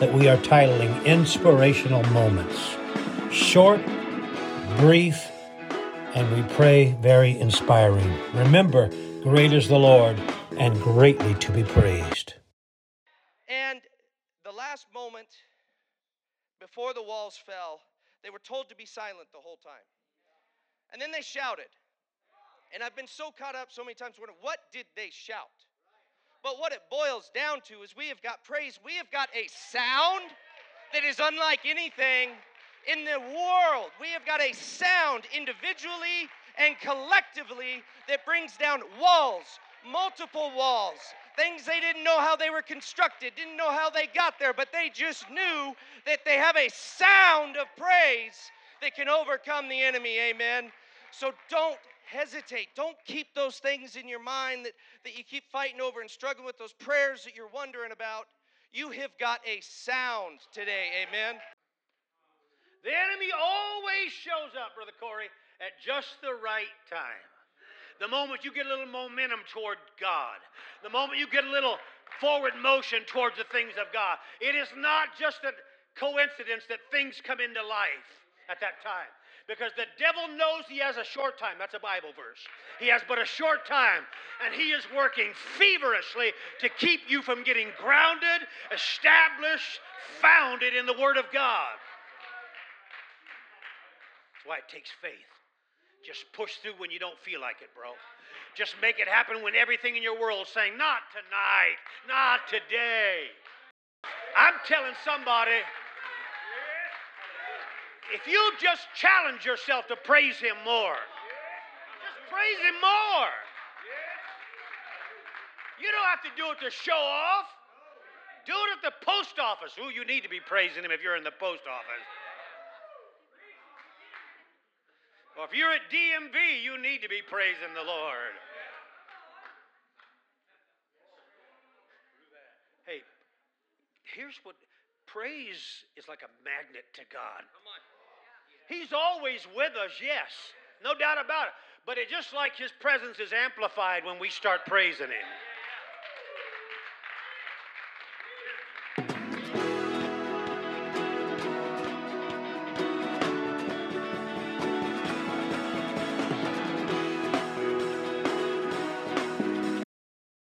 that we are titling Inspirational Moments. Short, brief, and we pray very inspiring. Remember, great is the Lord and greatly to be praised. And the last moment before the walls fell, they were told to be silent the whole time. And then they shouted. And I've been so caught up so many times wondering, what did they shout? But what it boils down to is we have got praise, we have got a sound that is unlike anything in the world. We have got a sound individually and collectively that brings down walls, multiple walls, things they didn't know how they were constructed, didn't know how they got there, but they just knew that they have a sound of praise that can overcome the enemy. Amen. So don't hesitate. Don't keep those things in your mind that, that you keep fighting over and struggling with those prayers that you're wondering about. You have got a sound today. Amen. The enemy always shows up, Brother Corey, at just the right time. The moment you get a little momentum toward God, the moment you get a little forward motion towards the things of God, it is not just a coincidence that things come into life at that time. Because the devil knows he has a short time. That's a Bible verse. He has but a short time, and he is working feverishly to keep you from getting grounded, established, founded in the Word of God. That's why it takes faith. Just push through when you don't feel like it, bro. Just make it happen when everything in your world is saying, Not tonight, not today. I'm telling somebody if you just challenge yourself to praise Him more, just praise Him more. You don't have to do it to show off. Do it at the post office. Who you need to be praising Him if you're in the post office. Or if you're at DMV, you need to be praising the Lord. Hey, here's what praise is like a magnet to God. He's always with us, yes, no doubt about it. But it's just like His presence is amplified when we start praising Him.